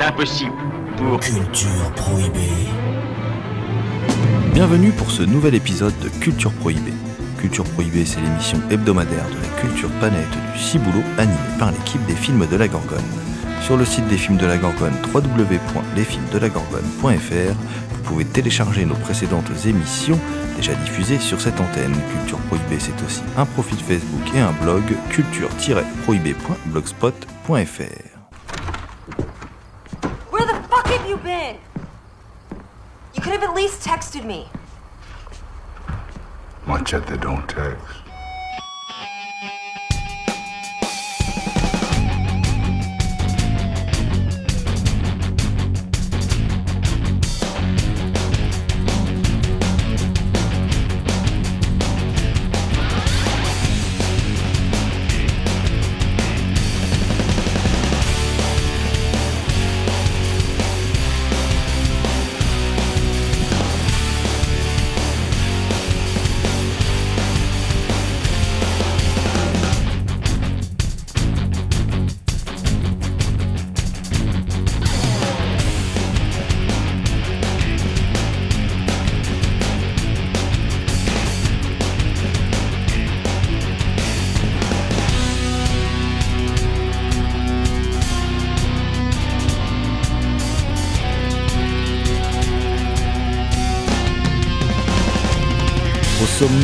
Impossible. Culture prohibée. Bienvenue pour ce nouvel épisode de Culture Prohibée. Culture Prohibée, c'est l'émission hebdomadaire de la culture planète du Ciboulot, animée par l'équipe des films de la Gorgone. Sur le site des films de la Gorgone, www.lesfilmsdelagorgone.fr, vous pouvez télécharger nos précédentes émissions déjà diffusées sur cette antenne. Culture Prohibée, c'est aussi un profil Facebook et un blog culture-prohibée.blogspot.fr. That they don't text.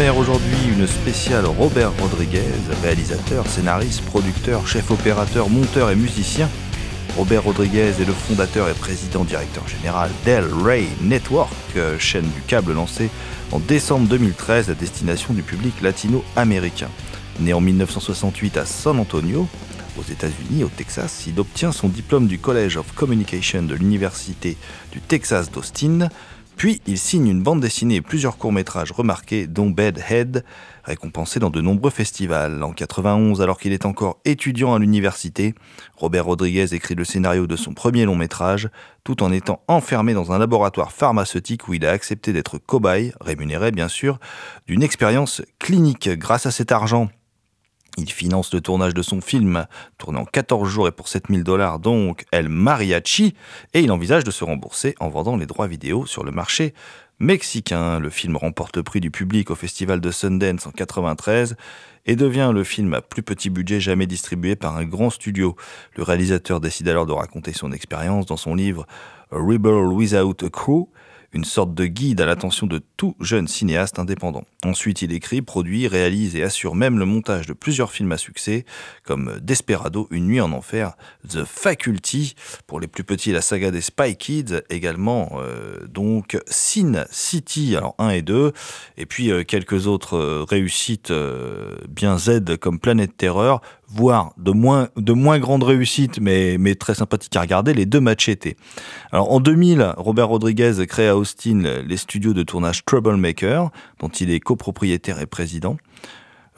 Aujourd'hui, une spéciale Robert Rodriguez, réalisateur, scénariste, producteur, chef opérateur, monteur et musicien. Robert Rodriguez est le fondateur et président directeur général Del Rey Network, chaîne du câble lancée en décembre 2013 à destination du public latino-américain. Né en 1968 à San Antonio, aux États-Unis, au Texas, il obtient son diplôme du College of Communication de l'Université du Texas d'Austin. Puis il signe une bande dessinée et plusieurs courts-métrages remarqués, dont Bedhead, récompensé dans de nombreux festivals. En 91, alors qu'il est encore étudiant à l'université, Robert Rodriguez écrit le scénario de son premier long-métrage, tout en étant enfermé dans un laboratoire pharmaceutique où il a accepté d'être cobaye, rémunéré bien sûr, d'une expérience clinique. Grâce à cet argent, il finance le tournage de son film, tourné en 14 jours et pour 7000 dollars donc, El Mariachi, et il envisage de se rembourser en vendant les droits vidéo sur le marché mexicain. Le film remporte le prix du public au festival de Sundance en 93 et devient le film à plus petit budget jamais distribué par un grand studio. Le réalisateur décide alors de raconter son expérience dans son livre Rebel Without a Crew, une sorte de guide à l'attention de tout jeune cinéaste indépendant. Ensuite, il écrit, produit, réalise et assure même le montage de plusieurs films à succès, comme Desperado, Une nuit en enfer, The Faculty, pour les plus petits, la saga des Spy Kids, également euh, donc Sin City, alors 1 et 2, et puis euh, quelques autres euh, réussites bien Z comme Planète Terreur, voire de moins, de moins grande réussite, mais, mais très sympathique à regarder, les deux Machete. Alors en 2000, Robert Rodriguez crée à Austin les studios de tournage Troublemaker, dont il est copropriétaire et président.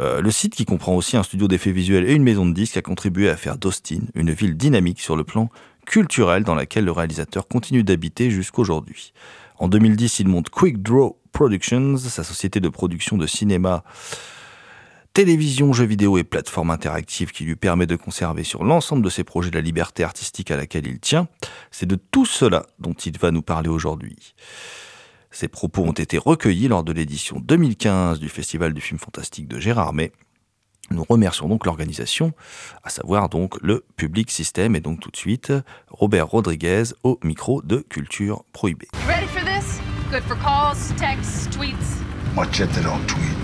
Euh, le site, qui comprend aussi un studio d'effets visuels et une maison de disques, a contribué à faire d'Austin une ville dynamique sur le plan culturel dans laquelle le réalisateur continue d'habiter jusqu'aujourd'hui. En 2010, il monte Quick Draw Productions, sa société de production de cinéma télévision, jeux vidéo et plateforme interactive qui lui permet de conserver sur l'ensemble de ses projets la liberté artistique à laquelle il tient. C'est de tout cela dont il va nous parler aujourd'hui. Ces propos ont été recueillis lors de l'édition 2015 du Festival du film fantastique de Gérard May. Nous remercions donc l'organisation, à savoir donc le Public System et donc tout de suite Robert Rodriguez au micro de Culture Prohibée. Ready for this? Good for calls, texts, tweets. Much that they don't tweet.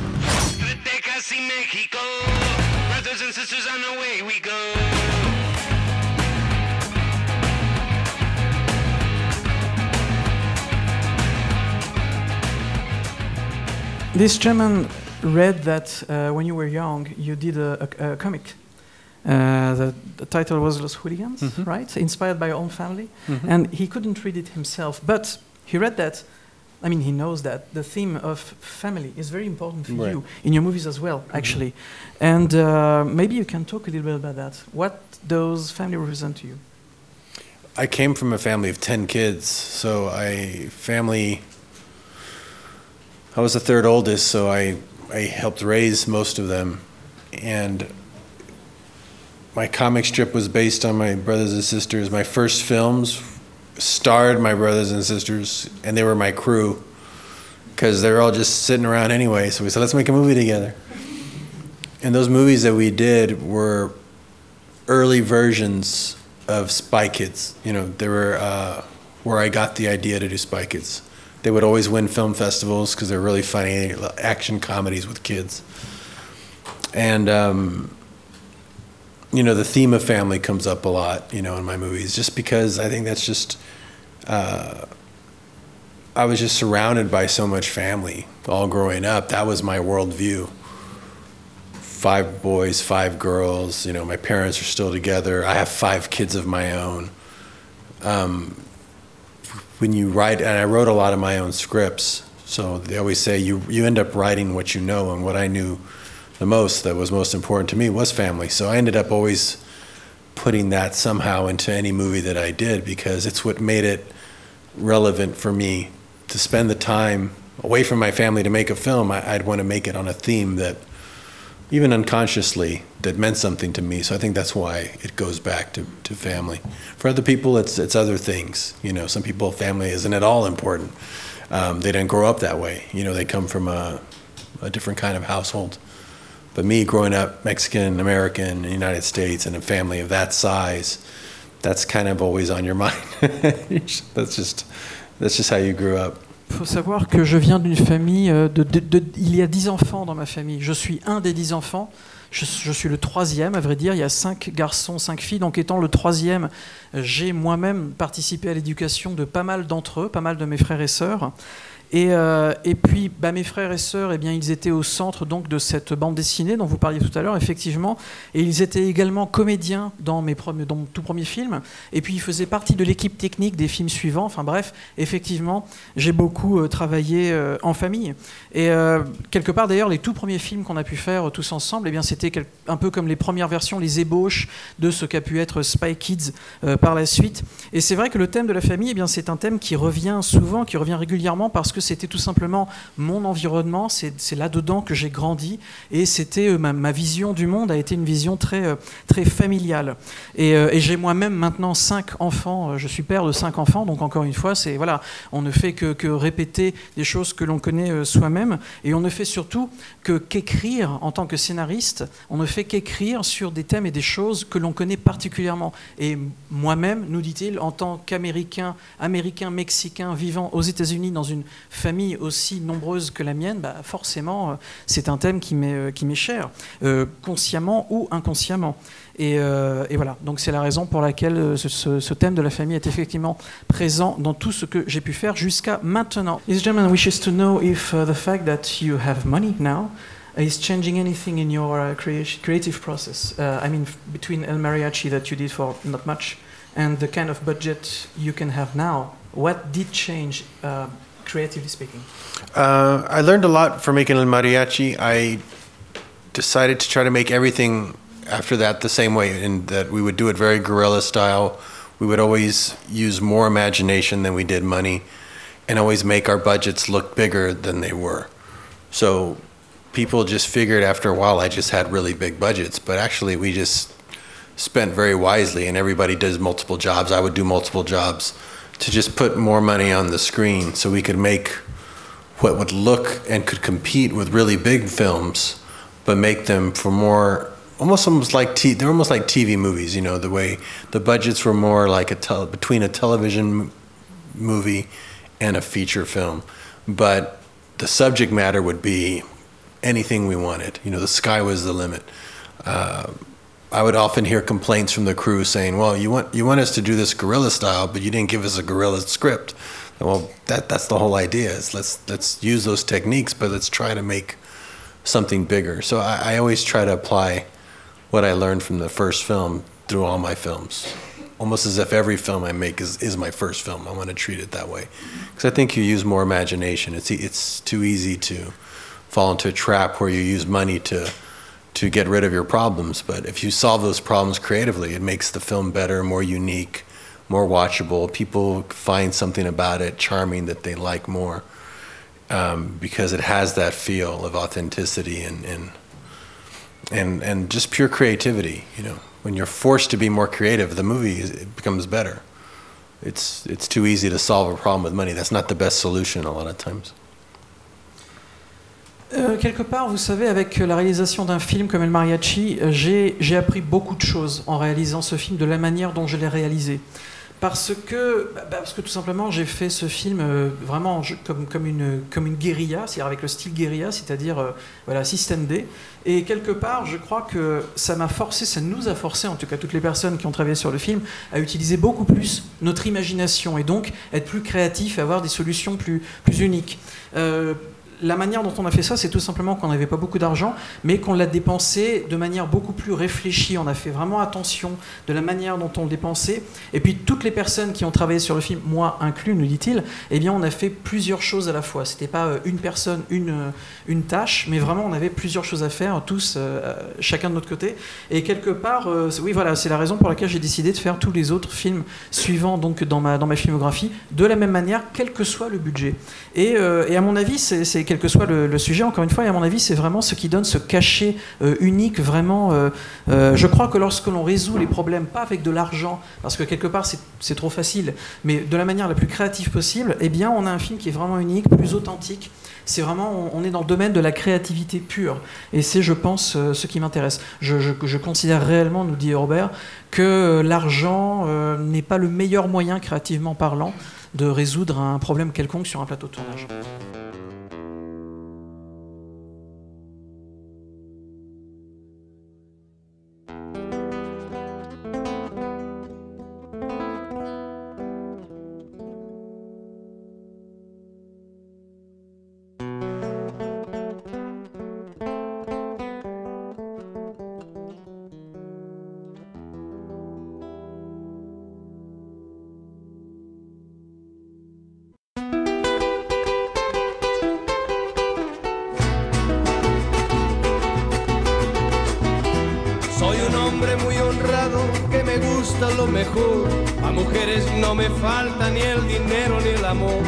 Desde casi México, brothers and sisters, on the way we go. This German read that uh, when you were young, you did a, a, a comic. Uh, the, the title was Los Hooligans, Mhm. right? Inspired by your own family. Mhm. And he couldn't read it himself, but he read that. I mean, he knows that the theme of family is very important for Right. you in your movies as well, actually. And uh, maybe you can talk a little bit about that. What does family represent to you? I came from a family of 10 kids, so I family I was the third oldest, so I I helped raise most of them and my comic strip was based on my brothers and sisters. My first films starred my brothers and sisters and they were my crew cuz they were all just sitting around anyway, so we said let's make a movie together. And those movies that we did were early versions of Spy Kids. You know, they were uh, where I got the idea to do Spy Kids. They would always win film festivals because they're really funny action comedies with kids. And um, you know, the theme of family comes up a lot. You know, in my movies, just because I think that's just. Uh, I was just surrounded by so much family all growing up. That was my worldview five boys, five girls. You know, my parents are still together. I have five kids of my own. Um, when you write, and I wrote a lot of my own scripts, so they always say you you end up writing what you know, and what I knew the most that was most important to me was family. So I ended up always putting that somehow into any movie that I did because it's what made it relevant for me to spend the time away from my family to make a film. I, I'd want to make it on a theme that even unconsciously that meant something to me. So I think that's why it goes back to, to family. For other people, it's it's other things. You know, some people family isn't at all important. Um, they didn't grow up that way. You know, they come from a, a different kind of household. But me, growing up Mexican American in the United States in a family of that size, that's kind of always on your mind. that's just that's just how you grew up. Il faut savoir que je viens d'une famille euh, Il y a dix enfants dans ma famille. Je suis un des dix enfants. Je suis le troisième, à vrai dire. Il y a cinq garçons, cinq filles. Donc, étant le troisième, j'ai moi-même participé à l'éducation de pas mal d'entre eux, pas mal de mes frères et sœurs. Et, euh, et puis, bah, mes frères et sœurs, eh bien, ils étaient au centre donc de cette bande dessinée dont vous parliez tout à l'heure, effectivement. Et ils étaient également comédiens dans, mes premiers, dans mon tout premier film. Et puis, ils faisaient partie de l'équipe technique des films suivants. Enfin bref, effectivement, j'ai beaucoup euh, travaillé euh, en famille. Et quelque part, d'ailleurs, les tout premiers films qu'on a pu faire tous ensemble, eh bien, c'était un peu comme les premières versions, les ébauches de ce qu'a pu être Spy Kids par la suite. Et c'est vrai que le thème de la famille, eh bien, c'est un thème qui revient souvent, qui revient régulièrement, parce que c'était tout simplement mon environnement, c'est là-dedans que j'ai grandi, et c'était euh, ma, vision du monde a été une vision très, euh, très familiale. Et, euh, et j'ai moi-même maintenant cinq enfants, je suis père de cinq enfants, donc encore une fois, c'est voilà, on ne fait que, que répéter des choses que l'on connaît soi-même, et on ne fait surtout que qu'écrire en tant que scénariste, on ne fait qu'écrire sur des thèmes et des choses que l'on connaît particulièrement. Et moi-même, nous dit-il, en tant qu'Américain, Américain, Mexicain, vivant aux États-Unis dans une famille aussi nombreuse que la mienne, bah, forcément, euh, c'est un thème qui m'est euh, qui m'est cher, euh, consciemment ou inconsciemment. Et, euh, et voilà, donc c'est la raison pour laquelle euh, ce, ce- ce thème de la famille est effectivement présent dans tout ce que j'ai pu faire jusqu'à maintenant. This gentleman wishes to know if uh, the fact that you have money now is changing anything in your uh, crea- creative process? Uh, I mean, between El Mariachi that you did for not much and the kind of budget you can have now, what did change, uh, creatively speaking? Uh, I learned a lot from making El Mariachi. I decided to try to make everything after that the same way, in that we would do it very guerrilla style. We would always use more imagination than we did money, and always make our budgets look bigger than they were. So people just figured after a while I just had really big budgets, but actually we just spent very wisely, and everybody does multiple jobs. I would do multiple jobs to just put more money on the screen so we could make what would look and could compete with really big films, but make them for more almost almost like t- they're almost like TV movies. You know, the way the budgets were more like a between a television movie and a feature film, but the subject matter would be anything we wanted. You know, the sky was the limit. Uh, I would often hear complaints from the crew saying, "Well, you want you want us to do this guerrilla style, but you didn't give us a guerrilla script." Well, that that's the whole idea. Is let's let's use those techniques, but let's try to make something bigger. So I, I always try to apply what I learned from the first film through all my films, almost as if every film I make is, is my first film. I want to treat it that way, because I think you use more imagination. It's it's too easy to fall into a trap where you use money to to get rid of your problems. But if you solve those problems creatively, it makes the film better, more unique, more watchable. People find something about it charming that they like more um, because it has that feel of authenticity and, and and and just pure creativity. You know, when you're forced to be more creative, the movie is, it becomes better. It's it's too easy to solve a problem with money. That's not the best solution a lot of times. Euh, quelque part, vous savez, avec la réalisation d'un film comme El Mariachi, euh, j'ai appris beaucoup de choses en réalisant ce film, de la manière dont je l'ai réalisé. Parce que, bah, parce que tout simplement, j'ai fait ce film euh, vraiment comme, comme, une, comme une guérilla, c'est-à-dire avec le style guérilla, c'est-à-dire euh, voilà, système D. Et quelque part, je crois que ça m'a forcé, ça nous a forcé, en tout cas toutes les personnes qui ont travaillé sur le film, à utiliser beaucoup plus notre imagination et donc être plus créatif, avoir des solutions plus, plus uniques. La manière dont on a fait ça, c'est tout simplement qu'on n'avait pas beaucoup d'argent, mais qu'on l'a dépensé de manière beaucoup plus réfléchie. On a fait vraiment attention de la manière dont on le dépensait. Et puis toutes les personnes qui ont travaillé sur le film, moi inclus, nous dit-il, eh bien on a fait plusieurs choses à la fois. C'était pas euh, une personne, une, euh, une tâche, mais vraiment on avait plusieurs choses à faire, tous, euh, chacun de notre côté. Et quelque part, oui voilà, c'est la raison pour laquelle j'ai décidé de faire tous les autres films suivants donc dans ma, dans ma filmographie, de la même manière, quel que soit le budget. Et, à mon avis, c'est quel que soit le, sujet, encore une fois, et à mon avis, c'est vraiment ce qui donne ce cachet euh, unique, vraiment. euh, euh, je crois que lorsque l'on résout les problèmes, pas avec de l'argent, parce que quelque part c'est- trop facile, mais de la manière la plus créative possible, eh bien, on a un film qui est vraiment unique, plus authentique. C'est vraiment, on est dans le domaine de la créativité pure. Et c'est, je pense, ce qui m'intéresse. Je, je- considère réellement, nous dit Robert, que l'argent n'est pas le meilleur moyen, créativement parlant, de résoudre un problème quelconque sur un plateau de tournage. No me falta ni el dinero ni el amor.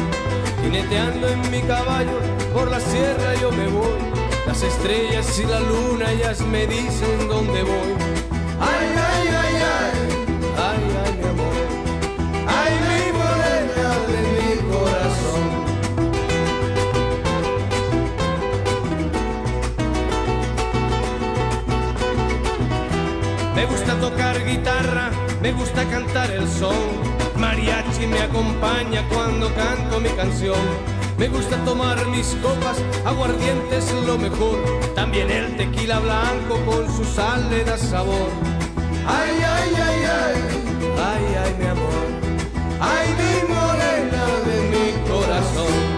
Jineteando en mi caballo por la sierra yo me voy. Las estrellas y la luna ellas me dicen dónde voy. Ay, ay, ay, ay, ay, ay, mi amor. Ay, mi morena de mi corazón. Me gusta tocar guitarra, me gusta cantar el son. Mariachi me acompaña cuando canto mi canción. Me gusta tomar mis copas, aguardiente es lo mejor. También el tequila blanco con su sal le da sabor. Ay, ay, ay, ay, ay, ay, mi amor. Ay, mi morena de mi corazón.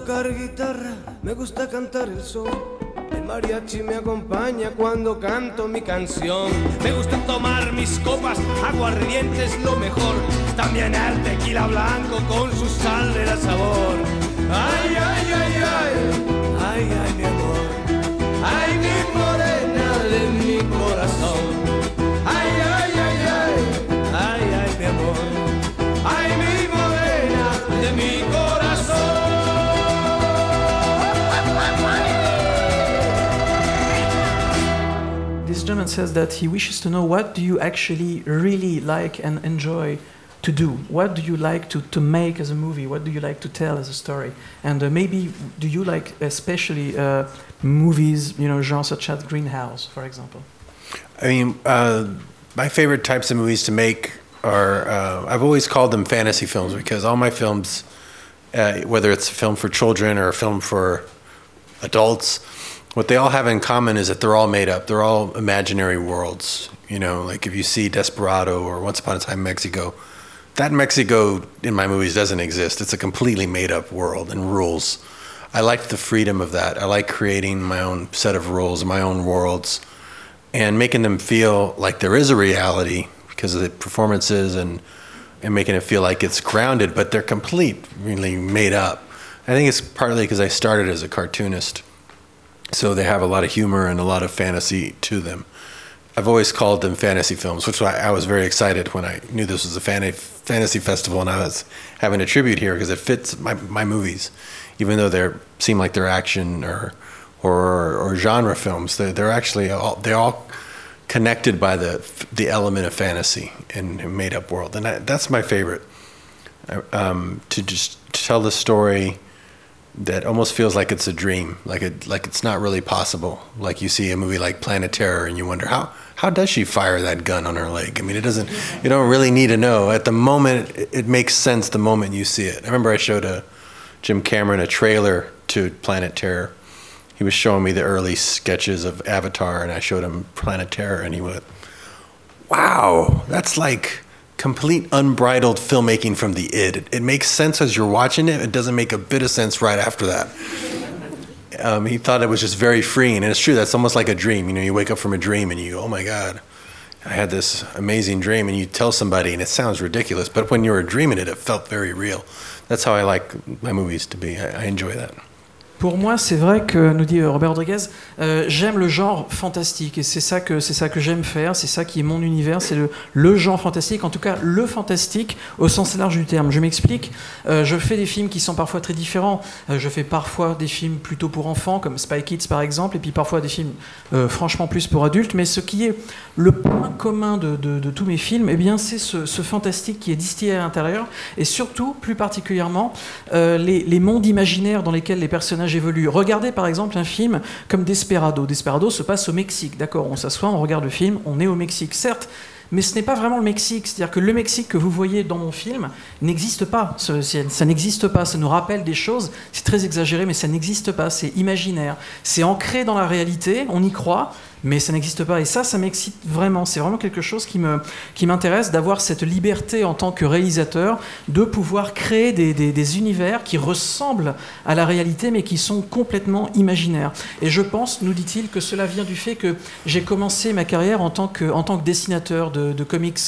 Tocar guitarra, me gusta cantar el son. El mariachi me acompaña cuando canto mi canción. Me gusta tomar mis copas, aguardiente es lo mejor. También el tequila blanco con su sal le da sabor. Ay, ay, ay, ay, Says that he wishes to know what do you actually really like and enjoy to do? What do you like to, to make as a movie? What do you like to tell as a story? And uh, maybe do you like especially uh, movies, you know, genre such as Greenhouse, for example? I mean, uh, my favorite types of movies to make are, uh, I've always called them fantasy films because all my films, uh, whether it's a film for children or a film for adults, what they all have in common is that they're all made up. They're all imaginary worlds. You know, like if you see Desperado or Once Upon a Time Mexico, that Mexico in my movies doesn't exist. It's a completely made up world and rules. I like the freedom of that. I like creating my own set of rules, my own worlds, and making them feel like there is a reality because of the performances and and making it feel like it's grounded, but they're complete, really made up. I think it's partly because I started as a cartoonist, so they have a lot of humor and a lot of fantasy to them. I've always called them fantasy films, which I, I was very excited when I knew this was a fan- fantasy festival and I was having a tribute here because it fits my, my movies, even though they seem like they're action or or, or genre films. They're, they're actually all, they're all connected by the the element of fantasy and made up world, and I, that's my favorite. Um, to just tell the story that almost feels like it's a dream, like it like it's not really possible. Like you see a movie like Planet Terror, and you wonder how how does she fire that gun on her leg? I mean, it doesn't. You don't really need to know. At the moment, it, it makes sense. The moment you see it. I remember I showed a Jim Cameron a trailer to Planet Terror. He was showing me the early sketches of Avatar, and I showed him Planet Terror, and he went, "Wow, that's like." Complete unbridled filmmaking from the id. It, it, makes sense as you're watching it. It doesn't make a bit of sense right after that. Um, he thought it was just very freeing, and it's true. That's almost like a dream. You know, you wake up from a dream and you go, "Oh my God, I had this amazing dream," and you tell somebody, and it sounds ridiculous, but when you were dreaming it, it felt very real. That's how I like my movies to be. I, I enjoy that. Pour moi, c'est vrai que, nous dit Robert Rodriguez, euh, j'aime le genre fantastique. Et c'est ça que, que j'aime faire, c'est ça qui est mon univers, c'est le, le genre fantastique, en tout cas le fantastique au sens large du terme. Je m'explique, euh, je fais des films qui sont parfois très différents. Euh, je fais parfois des films plutôt pour enfants, comme Spy Kids par exemple, et puis parfois des films euh, franchement plus pour adultes, mais ce qui est le point commun de, de, tous mes films, eh bien, c'est ce, ce, fantastique qui est distillé à l'intérieur. Et surtout, plus particulièrement, euh, les, les mondes imaginaires dans lesquels les personnages évoluent. Regardez par exemple un film comme Desperado. Desperado se passe au Mexique, d'accord On s'assoit, on regarde le film, on est au Mexique. Certes, mais ce n'est pas vraiment le Mexique. C'est-à-dire que le Mexique que vous voyez dans mon film n'existe pas. Ça, ça n'existe pas. Ça nous rappelle des choses. C'est très exagéré, mais ça n'existe pas. C'est imaginaire. C'est ancré dans la réalité. On y croit mais ça n'existe pas. Et ça, ça m'excite vraiment. C'est vraiment quelque chose qui me qui m'intéresse d'avoir cette liberté en tant que réalisateur de pouvoir créer des, des, univers qui ressemblent à la réalité, mais qui sont complètement imaginaires. Et je pense, nous dit-il, que cela vient du fait que j'ai commencé ma carrière en tant que en tant que dessinateur de, comics,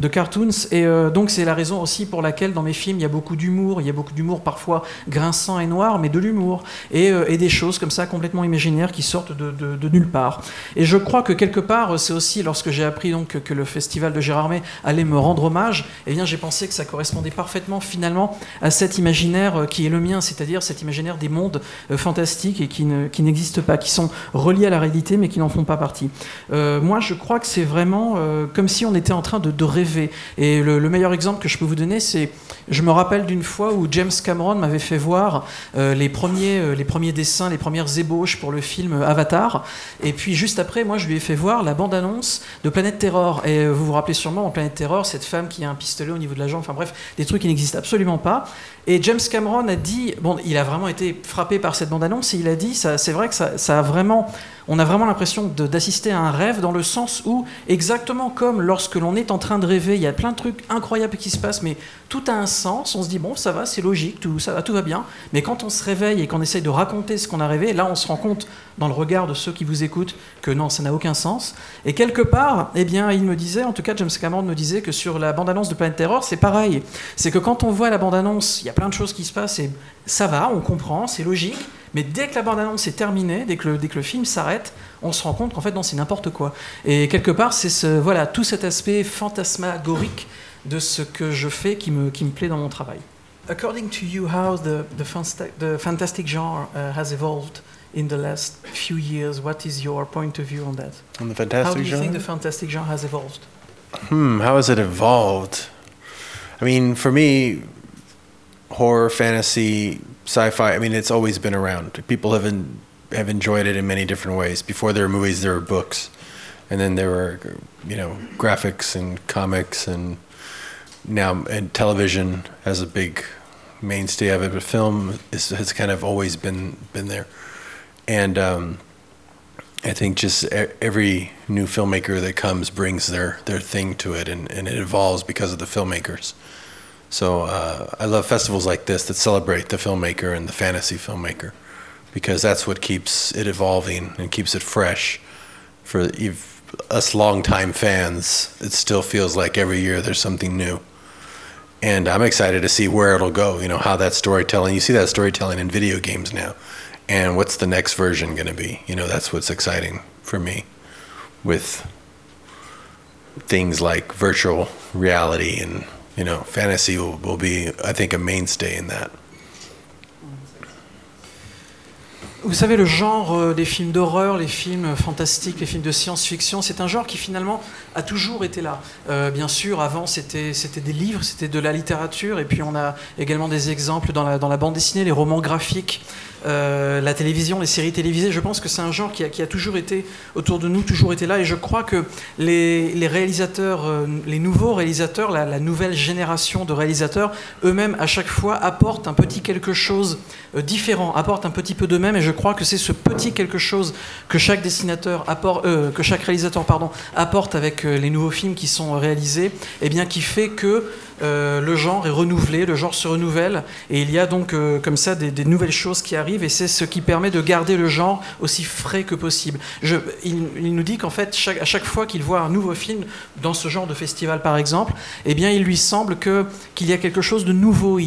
de cartoons, et euh, donc c'est la raison aussi pour laquelle dans mes films il y a beaucoup d'humour. Il y a beaucoup d'humour parfois grinçant et noir, mais de l'humour et, euh, et, des choses comme ça complètement imaginaires qui sortent de nulle part. Et je crois que quelque part, c'est aussi lorsque j'ai appris donc que le festival de Gérardmer allait me rendre hommage, eh bien j'ai pensé que ça correspondait parfaitement finalement à cet imaginaire qui est le mien, c'est-à-dire cet imaginaire des mondes euh, fantastiques et qui, qui n'existent pas, qui sont reliés à la réalité mais qui n'en font pas partie. Euh, moi, je crois que c'est vraiment euh, comme si on était en train de, rêver. Et le, le, meilleur exemple que je peux vous donner, c'est, je me rappelle d'une fois où James Cameron m'avait fait voir euh, les, premiers, euh, les premiers dessins, les premières ébauches pour le film Avatar, et puis juste après, moi, je lui ai fait voir la bande-annonce de Planète Terror. Et vous vous rappelez sûrement, en Planète Terror, cette femme qui a un pistolet au niveau de la jambe, enfin bref, des trucs qui n'existent absolument pas. Et James Cameron a dit, bon, il a vraiment été frappé par cette bande-annonce, et il a dit, c'est vrai que ça, ça a vraiment on a vraiment l'impression d'assister à un rêve dans le sens où, exactement comme lorsque l'on est en train de rêver, il y a plein de trucs incroyables qui se passent, mais tout a un sens, on se dit, bon, ça va, c'est logique, tout, ça va, tout va bien. Mais quand on se réveille et qu'on essaye de raconter ce qu'on a rêvé, là, on se rend compte, dans le regard de ceux qui vous écoutent, que non, ça n'a aucun sens. Et quelque part, eh bien, il me disait, en tout cas, James Cameron me disait que sur la bande-annonce de Planet Terror, c'est pareil. C'est que quand on voit la bande-annonce, il y a plein de choses qui se passent et ça va, on comprend, c'est logique. Mais dès que la bande-annonce est terminée, dès que le, dès que le film s'arrête, on se rend compte qu'en fait, non, c'est n'importe quoi. Et quelque part, c'est ce, voilà, tout cet aspect fantasmagorique de ce que je fais qui me, qui me plaît dans mon travail. According to you, how the, the, the fantastic genre uh, has evolved in the last few years, what is your point of view on that? On the fantastic How do you genre? think the fantastic genre has evolved? Hmm, how has it evolved? I mean, for me, horror, fantasy, sci-fi. I mean, it's always been around. People have have enjoyed it in many different ways. Before there were movies, there were books, and then there were, you know, graphics and comics, and now and television has a big mainstay of it. But film is, has kind of always been been there, and um, I think just every new filmmaker that comes brings their their thing to it, and, and it evolves because of the filmmakers. So uh, I love festivals like this that celebrate the filmmaker and the fantasy filmmaker, because that's what keeps it evolving and keeps it fresh. For us longtime fans, it still feels like every year there's something new. And I'm excited to see where it'll go. You know how that storytelling. You see that storytelling in video games now, and what's the next version going to be? You know that's what's exciting for me, with things like virtual reality and you know fantasy will, will be I think a mainstay in that. Vous savez, le genre euh, des films d'horreur, les films fantastiques, les films de science-fiction, c'est un genre qui finalement a toujours été là. Euh, bien sûr, avant, c'était des livres, c'était de la littérature, et puis on a également des exemples dans la, dans la bande dessinée, les romans graphiques, euh, la télévision, les séries télévisées. Je pense que c'est un genre qui a, qui a toujours été autour de nous, toujours été là, et je crois que les, les réalisateurs, les nouveaux réalisateurs, la, la nouvelle génération de réalisateurs, eux-mêmes, à chaque fois, apportent un petit quelque chose différent, apportent un petit peu d'eux-mêmes, et je crois que c'est ce petit quelque chose que chaque dessinateur apporte, euh, que chaque réalisateur pardon, apporte avec euh, les nouveaux films qui sont réalisés, et bien qui fait que euh, le genre est renouvelé, le genre se renouvelle, et il y a donc euh, comme ça des, nouvelles choses qui arrivent, et c'est ce qui permet de garder le genre aussi frais que possible. Il, nous dit qu'en fait, à chaque fois qu'il voit un nouveau film dans ce genre de festival, par exemple, eh bien, il lui semble qu'il y a quelque chose de nouveau.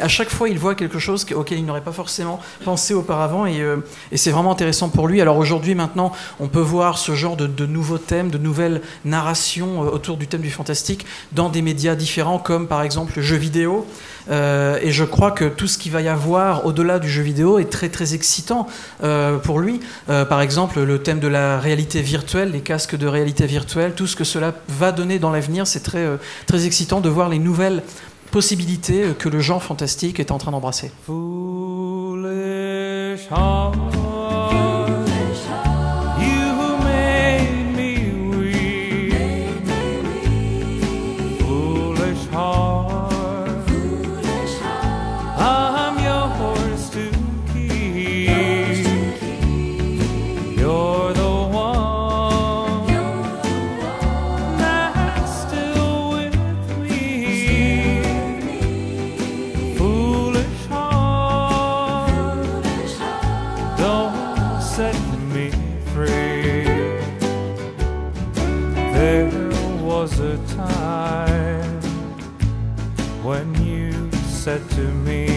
À chaque fois, il voit quelque chose auquel il n'aurait pas forcément pensé auparavant, et, euh, et c'est vraiment intéressant pour lui. Alors aujourd'hui, maintenant, on peut voir ce genre de, de nouveaux thèmes, de nouvelles narrations autour du thème du fantastique dans des médias différents, comme par exemple le jeu vidéo. Euh, et je crois que tout ce qu'il va y avoir au-delà du jeu vidéo est très très excitant euh, pour lui. Euh, par exemple, le thème de la réalité virtuelle, les casques de réalité virtuelle, tout ce que cela va donner dans l'avenir, c'est très très excitant de voir les nouvelles possibilités que le genre fantastique est en train d'embrasser. When you said to me,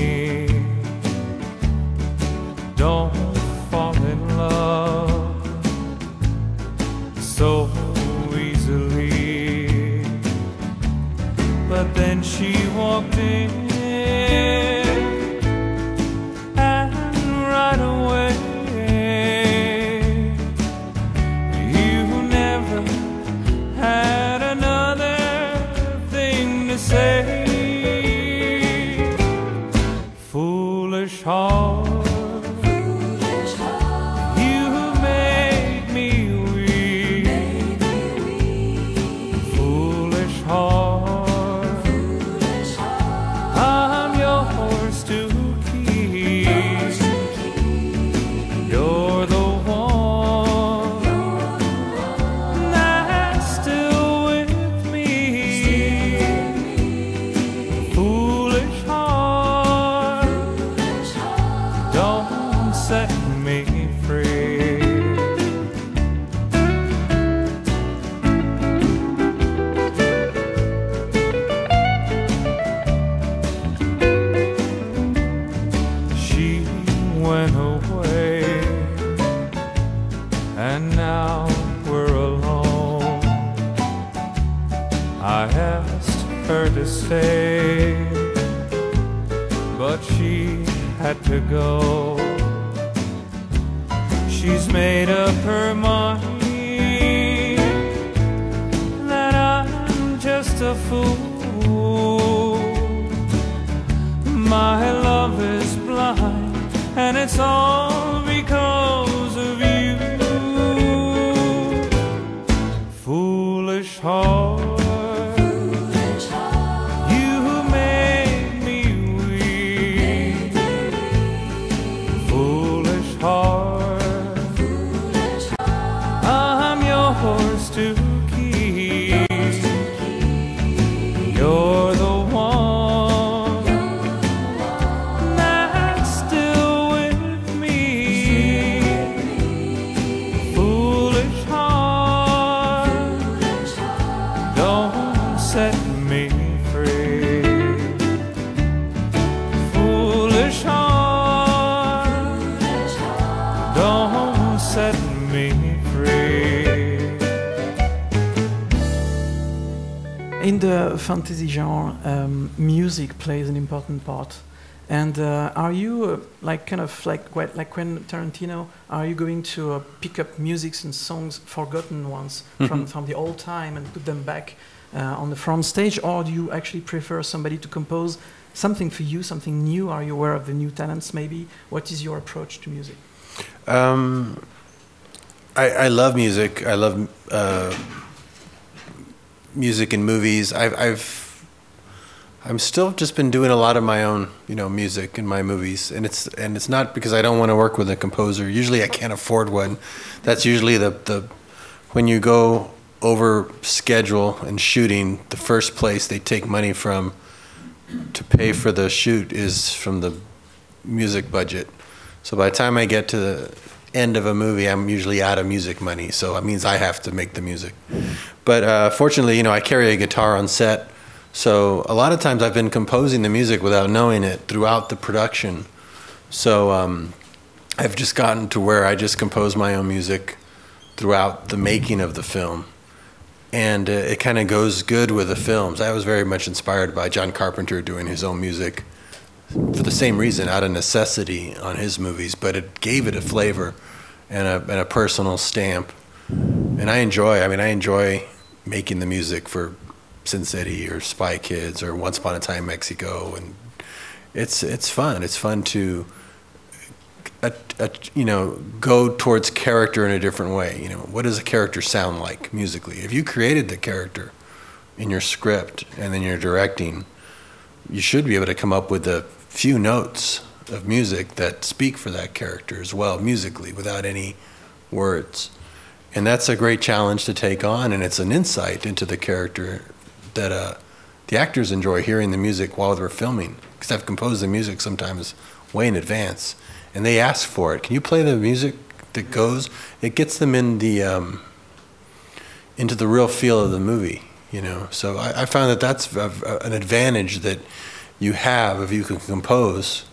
important part. And uh, are you uh, like kind of like like Quentin Tarantino? Are you going to uh, pick up musics and songs, forgotten ones from Mhm. from the old time, and put them back uh, on the front stage, or do you actually prefer somebody to compose something for you, something new? Are you aware of the new talents? Maybe. What is your approach to music? Um, I, I love music. I love uh, music and movies. I've, I've I'm still just been doing a lot of my own, you know, music in my movies, and it's and it's not because I don't want to work with a composer. Usually, I can't afford one. That's usually the the when you go over schedule and shooting, the first place they take money from to pay for the shoot is from the music budget. So by the time I get to the end of a movie, I'm usually out of music money. So it means I have to make the music. But uh, fortunately, you know, I carry a guitar on set. So a lot of times I've been composing the music without knowing it throughout the production. So um, I've just gotten to where I just compose my own music throughout the making of the film. And uh, it kind of goes good with the films. I was very much inspired by John Carpenter doing his own music for the same reason, out of necessity on his movies, but it gave it a flavor and a, and a personal stamp. And I enjoy, I mean, I enjoy making the music for Sin City or Spy Kids or Once Upon a Time Mexico. And it's, it's fun. It's fun to, uh uh you know, go towards character in a different way. You know, what does a character sound like musically? If you created the character in your script and then you're directing, you should be able to come up with a few notes of music that speak for that character as well, musically, without any words. And that's a great challenge to take on, and it's an insight into the character that uh, the actors enjoy hearing the music while they're filming. Because I've composed the music sometimes way in advance, and they ask for it. Can you play the music that goes? It gets them in the um, into the real feel of the movie, you know. So I, I found that that's a, a- an advantage that you have if you can compose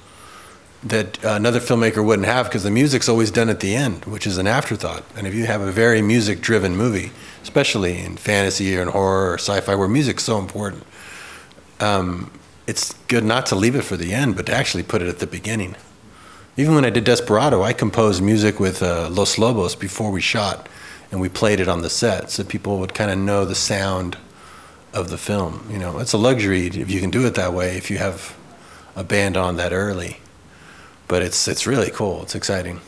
that uh, another filmmaker wouldn't have because the music's always done at the end, which is an afterthought. And if you have a very music-driven movie, especially in fantasy or in horror or sci-fi, where music's so important, um, it's good not to leave it for the end, but to actually put it at the beginning. Even when I did Desperado, I composed music with uh, Los Lobos before we shot, and we played it on the set so people would kind of know the sound of the film. You know, it's a luxury if you can do it that way if you have a band on that early. But it's it's really cool. It's exciting.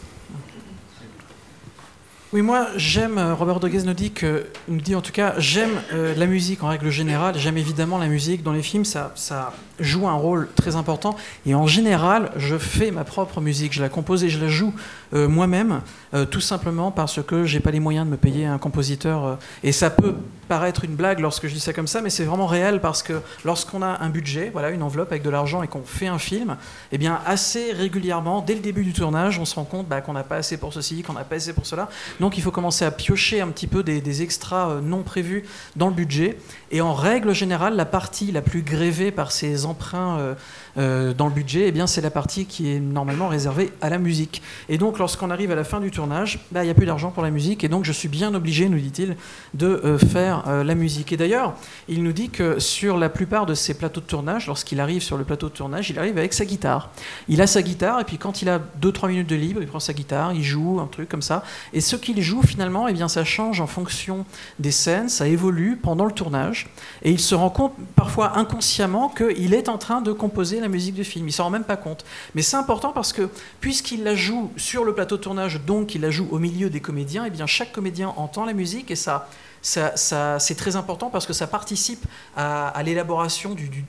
Oui, moi j'aime, euh, Robert Rodriguez nous dit, que, nous dit en tout cas, j'aime euh, la musique en règle générale, j'aime évidemment la musique. Dans les films, ça, ça joue un rôle très important. Et en général, je fais ma propre musique, je la compose et je la joue euh, moi-même, euh, tout simplement parce que j'ai pas les moyens de me payer un compositeur. euh, et ça peut paraître une blague lorsque je dis ça comme ça, mais c'est vraiment réel parce que lorsqu'on a un budget, voilà, une enveloppe avec de l'argent et qu'on fait un film, eh bien assez régulièrement, dès le début du tournage, on se rend compte bah, qu'on n'a pas assez pour ceci, qu'on n'a pas assez pour cela. Donc il faut commencer à piocher un petit peu des, des extras non prévus dans le budget. Et en règle générale, la partie la plus grévée par ces emprunts euh, dans le budget, eh bien c'est la partie qui est normalement réservée à la musique. Et donc lorsqu'on arrive à la fin du tournage, bah, il n'y a plus d'argent pour la musique, et donc je suis bien obligé, nous dit-il, de euh, faire euh, la musique. Et d'ailleurs, il nous dit que sur la plupart de ses plateaux de tournage, lorsqu'il arrive sur le plateau de tournage, il arrive avec sa guitare. Il a sa guitare, et puis quand il a 2-3 minutes de libre, il prend sa guitare, il joue un truc comme ça. Et ce qu'il joue finalement, eh bien, ça change en fonction des scènes, ça évolue pendant le tournage, et il se rend compte parfois inconsciemment qu'il est en train de composer la musique du film. Il s'en rend même pas compte. Mais c'est important parce que puisqu'il la joue sur le plateau de tournage, donc il la joue au milieu des comédiens, eh bien chaque comédien entend la musique et ça, ça, c'est très important parce que ça participe à, l'élaboration du, du-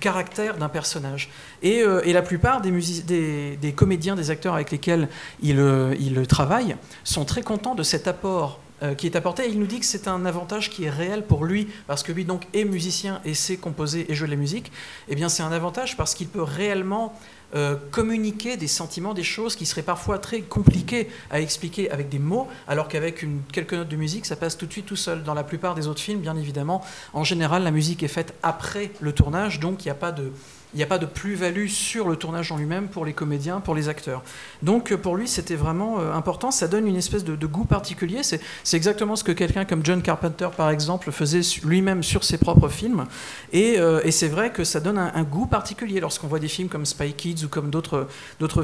caractère d'un personnage. Et, euh, et la plupart des, des, des comédiens, des acteurs avec lesquels il, euh, il travaille sont très contents de cet apport euh, qui est apporté. Il nous dit que c'est un avantage qui est réel pour lui, parce que lui donc est musicien et sait composer et jouer de la musique. Eh bien, c'est un avantage parce qu'il peut réellement euh, communiquer des sentiments, des choses qui seraient parfois très compliquées à expliquer avec des mots, alors qu'avec quelques notes de musique, ça passe tout de suite tout seul. Dans la plupart des autres films, bien évidemment, en général, la musique est faite après le tournage, donc il n'y a pas de... Il n'y a pas de plus-value sur le tournage en lui-même pour les comédiens, pour les acteurs. Donc euh, pour lui, c'était vraiment euh, important. Ça donne une espèce de, goût particulier. C'est exactement ce que quelqu'un comme John Carpenter, par exemple, faisait lui-même sur ses propres films. Et, euh, c'est vrai que ça donne un, goût particulier lorsqu'on voit des films comme Spy Kids ou comme d'autres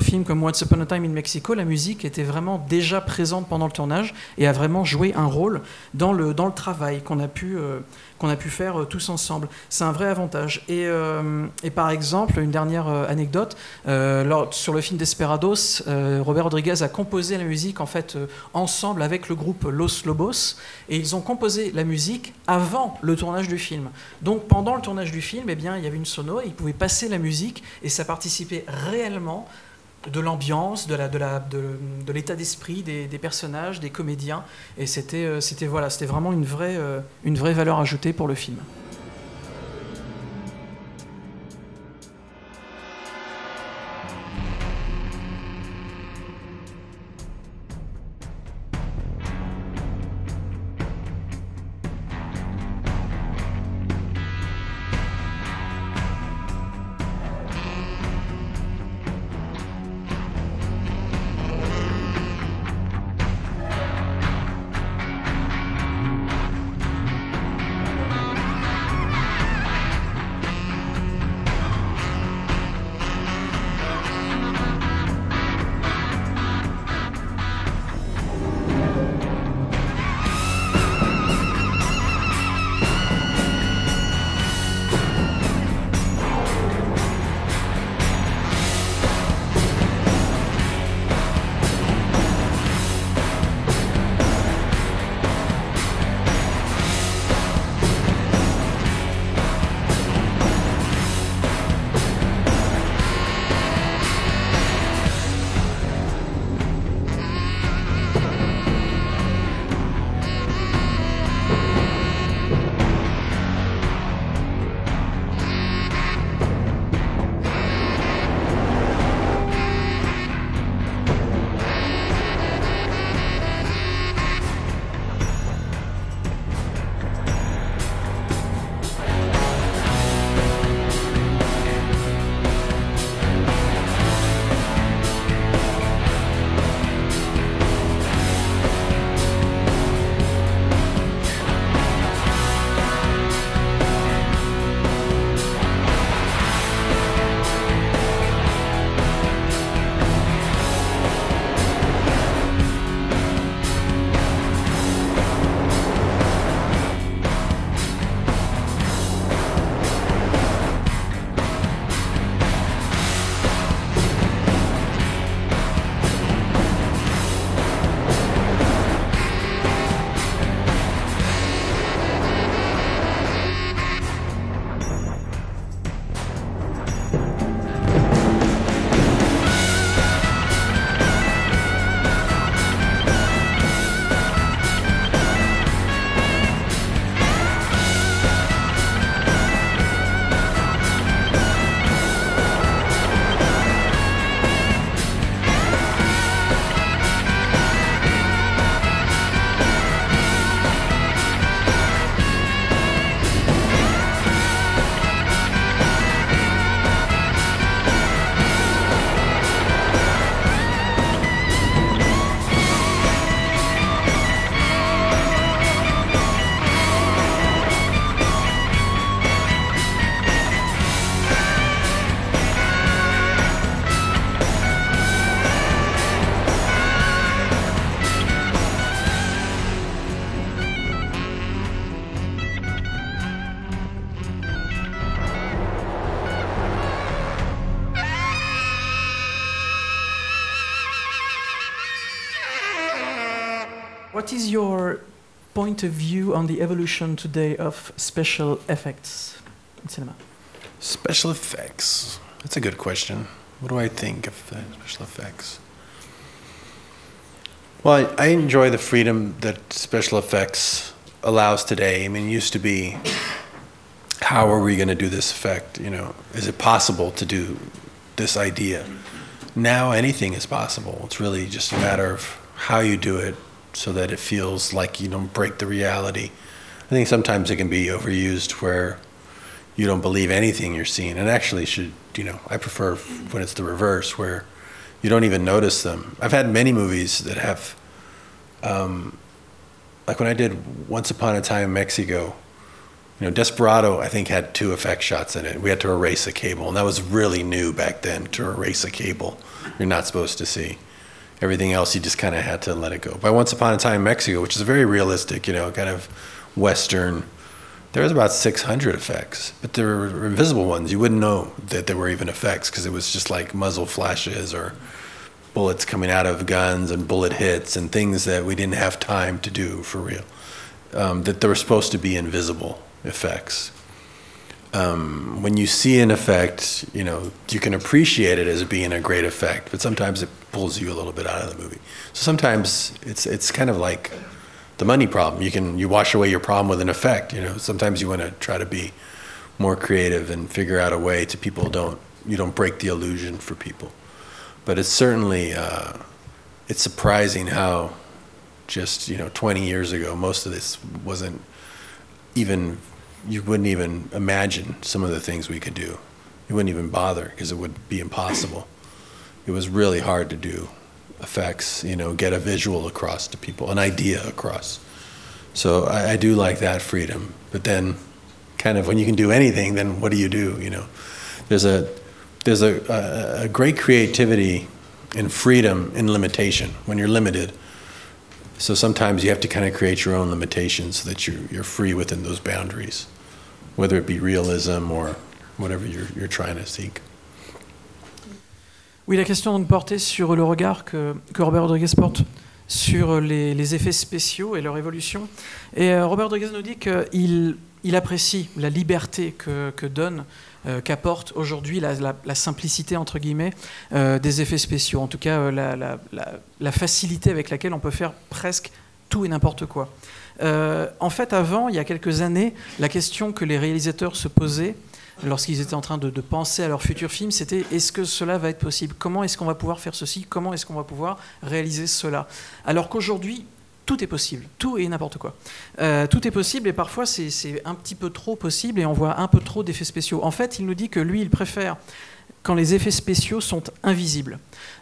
films comme Once Upon a Time in Mexico. La musique était vraiment déjà présente pendant le tournage et a vraiment joué un rôle dans le, travail qu'on a pu... qu'on a pu faire euh, tous ensemble. C'est un vrai avantage. Et, euh, par exemple, une dernière euh, anecdote, sur le film Desperados, Robert Rodriguez a composé la musique en fait ensemble avec le groupe Los Lobos, et ils ont composé la musique avant le tournage du film. Donc pendant le tournage du film, eh bien, il y avait une sono, et ils pouvaient passer la musique, et ça participait réellement de l'ambiance, de l'état d'esprit des, personnages, des comédiens, et c'était euh, voilà, vraiment euh, une vraie valeur ajoutée pour le film. Point of view on the evolution today of special effects in cinema? Special effects. That's a good question. What do I think of the special effects? Well, I, I enjoy the freedom that special effects allows today. I mean, it used to be, how are we going to do this effect? You know, is it possible to do this idea? Now anything is possible. It's really just a matter of how you do it so that it feels like you don't break the reality. I think sometimes it can be overused where you don't believe anything you're seeing, and actually should you know I prefer when it's the reverse where you don't even notice them. I've had many movies that have, um, like when I did Once Upon a Time in Mexico. You know, Desperado, I think, had two effect shots in it. We had to erase a cable, and that was really new back then to erase a cable you're not supposed to see. Everything else, you just kind of had to let it go. By Once Upon a Time Mexico, which is very realistic, you know, kind of Western, there was about 600 effects, but there were invisible ones. You wouldn't know that there were even effects because it was just like muzzle flashes or bullets coming out of guns and bullet hits and things that we didn't have time to do for real. Um, that they were supposed to be invisible effects. Um, when you see an effect, you know you can appreciate it as being a great effect, but sometimes it pulls you a little bit out of the movie. So sometimes it's it's kind of like the money problem. You can you wash away your problem with an effect. You know, sometimes you want to try to be more creative and figure out a way to people don't you don't break the illusion for people. But it's certainly uh, it's surprising how just you know 20 years ago most of this wasn't even you wouldn't even imagine some of the things we could do. You wouldn't even bother because it would be impossible. It was really hard to do effects, you know, get a visual across to people, an idea across. So I, I do like that freedom. But then, kind of when you can do anything, then what do you do? You know, there's a there's a, a, a great creativity and freedom in limitation when you're limited. So sometimes you have to kind of create your own limitations so that you're, you're free within those boundaries, whether it be realism or whatever you're, you're trying to seek. Oui, la question donc portait sur le regard que, que Robert Rodriguez porte sur les, les, effets spéciaux et leur évolution. Et euh, Robert Rodriguez nous dit qu'il il apprécie la liberté que, donne, euh, qu'apporte aujourd'hui la, simplicité, entre guillemets, euh, des effets spéciaux. En tout cas, euh, la, facilité avec laquelle on peut faire presque tout et n'importe quoi. En fait, avant, il y a quelques années, la question que les réalisateurs se posaient, lorsqu'ils étaient en train de, de, penser à leur futur film, c'était est-ce que cela va être possible? Comment est-ce qu'on va pouvoir faire ceci? Comment est-ce qu'on va pouvoir réaliser cela? Alors qu'aujourd'hui, tout est possible, tout et n'importe quoi. Euh, tout est possible et parfois c'est un petit peu trop possible et on voit un peu trop d'effets spéciaux. En fait, il nous dit que lui, il préfère quand les effets spéciaux sont invisibles.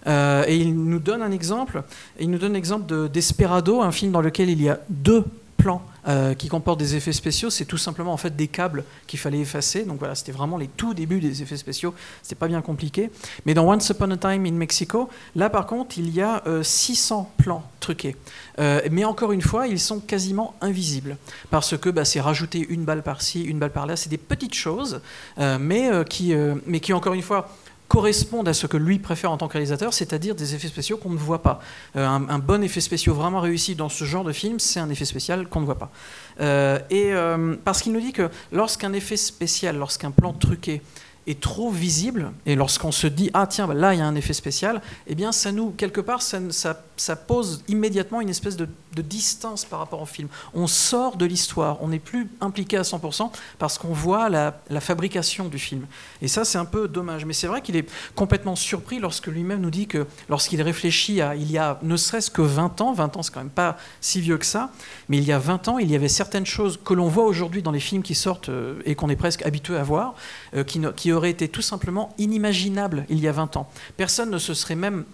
Euh, et il nous donne un exemple, il nous donne l'exemple de Desperado, un film dans lequel il y a deux plans euh, qui comportent des effets spéciaux, c'est tout simplement en fait des câbles qu'il fallait effacer. Donc voilà, c'était vraiment les tout débuts des effets spéciaux. C'était pas bien compliqué. Mais dans Once Upon a Time in Mexico, là par contre, il y a euh, 600 plans truqués. Euh, mais encore une fois, ils sont quasiment invisibles parce que bah, c'est rajouter une balle par-ci, une balle par-là. C'est des petites choses, euh, mais qui, mais qui encore une fois correspondent à ce que lui préfère en tant que réalisateur, c'est-à-dire des effets spéciaux qu'on ne voit pas. Euh, un, bon effet spécial vraiment réussi dans ce genre de film, c'est un effet spécial qu'on ne voit pas. Euh, et euh, parce qu'il nous dit que lorsqu'un effet spécial, lorsqu'un plan truqué est trop visible, et lorsqu'on se dit ah tiens bah, là il y a un effet spécial, eh bien ça nous quelque part ça, ça, pose immédiatement une espèce de, de, distance par rapport au film. On sort de l'histoire, on n'est plus impliqué à 100% parce qu'on voit la, la, fabrication du film. Et ça c'est un peu dommage. Mais c'est vrai qu'il est complètement surpris lorsque lui-même nous dit que lorsqu'il réfléchit à il y a ne serait-ce que 20 ans, 20 ans c'est quand même pas si vieux que ça, mais il y a 20 ans il y avait certaines choses que l'on voit aujourd'hui dans les films qui sortent euh, et qu'on est presque habitué à voir, euh, qui, qui aurait été tout simplement inimaginable il y a 20 ans. Personne ne se serait même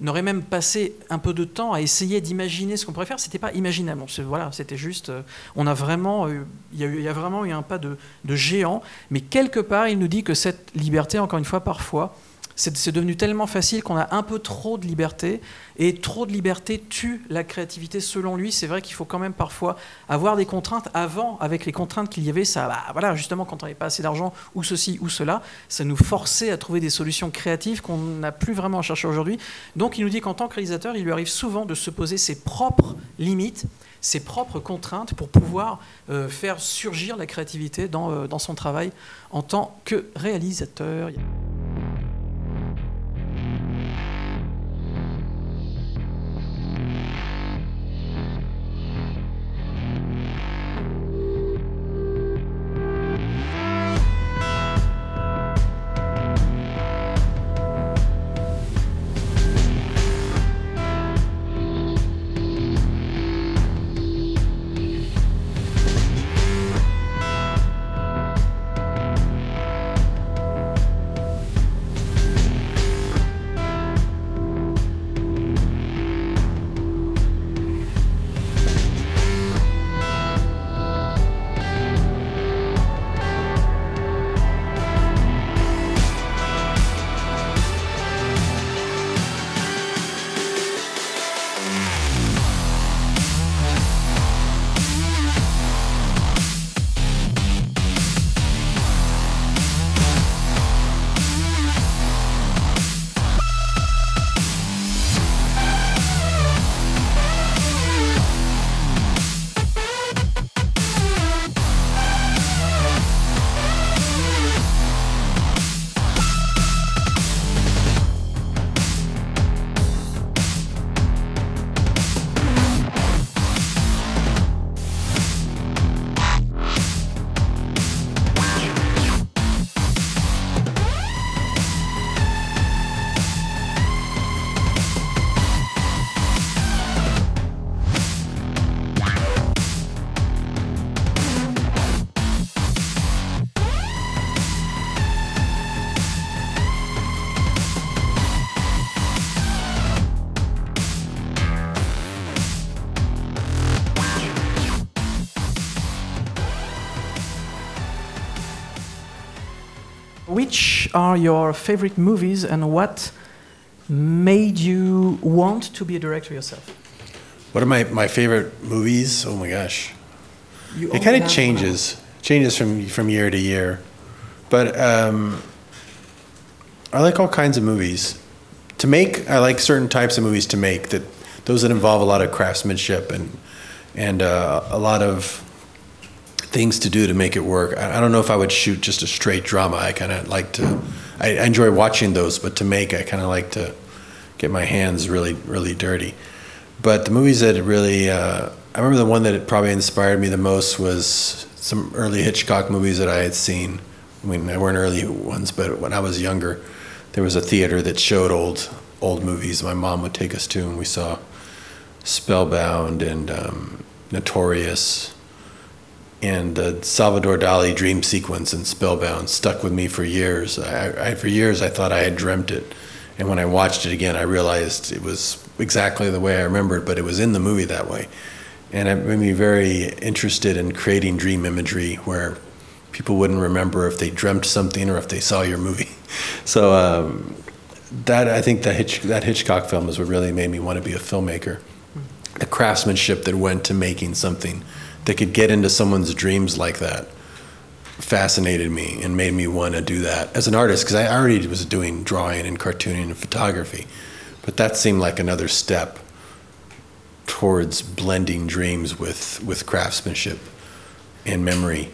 n'aurait même passé un peu de temps à essayer d'imaginer ce qu'on pourrait faire. C'était pas imaginable. Voilà, c'était juste. Euh, on a vraiment, il y, il y, a vraiment eu un pas de, de, géant. Mais quelque part, il nous dit que cette liberté, encore une fois, parfois, C'est devenu tellement facile qu'on a un peu trop de liberté, et trop de liberté tue la créativité. Selon lui, c'est vrai qu'il faut quand même parfois avoir des contraintes. Avant, avec les contraintes qu'il y avait, ça, bah, voilà, justement, quand on n'avait pas assez d'argent, ou ceci, ou cela, ça nous forçait à trouver des solutions créatives qu'on n'a plus vraiment à chercher aujourd'hui. Donc, il nous dit qu'en tant que réalisateur, il lui arrive souvent de se poser ses propres limites ses propres contraintes pour pouvoir euh, faire surgir la créativité euh, dans son travail en tant que réalisateur. Which are your favorite movies and what made you want to be a director yourself? What are my, my favorite movies? Oh my gosh. You It kind of changes, changes from from year to year, but um, I like all kinds of movies. To make, I like certain types of movies to make that those that involve a lot of craftsmanship and and uh, a lot of things to do to make it work. I, I don't know if I would shoot just a straight drama. I kind of like to. I, I enjoy watching those, but to make, I kind of like to get my hands really really dirty. But the movies that really, uh, I remember the one that probably inspired me the most was some early Hitchcock movies that I had seen. I mean, they weren't early ones, but when I was younger, there was a theater that showed old old movies. My mom would take us to, and we saw Spellbound and um, Notorious, and the Salvador Dali dream sequence in Spellbound stuck with me for years. I, I, for years, I thought I had dreamt it, and when I watched it again, I realized it was exactly the way I remembered, but it was in the movie that way, and it made me very interested in creating dream imagery where people wouldn't remember if they dreamt something or if they saw your movie. So um, that I think that Hitch, that Hitchcock film is what really made me want to be a filmmaker. The craftsmanship that went to making something that could get into someone's dreams like that fascinated me and made me want to do that as an artist because I already was doing drawing and cartooning and photography, but that seemed like another step towards blending dreams with with craftsmanship and memory.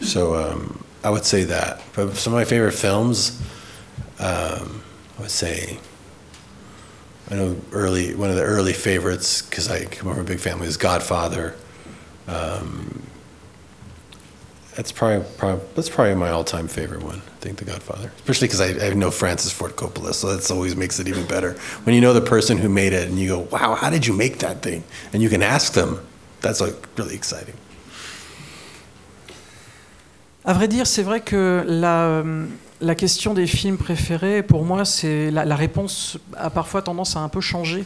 So um, I would say that. But some of my favorite films, um, I would say. I know early one of the early favorites because I come from a big family is Godfather. Um, that's probably, probably that's probably my all-time favorite one. I think The Godfather, especially because I, I know Francis Ford Coppola, so that always makes it even better when you know the person who made it and you go, "Wow, how did you make that thing?" And you can ask them. That's like really exciting. À vrai dire, c'est vrai que la, euh, la question des films préférés, pour moi, c'est la, réponse a parfois tendance à un peu changer.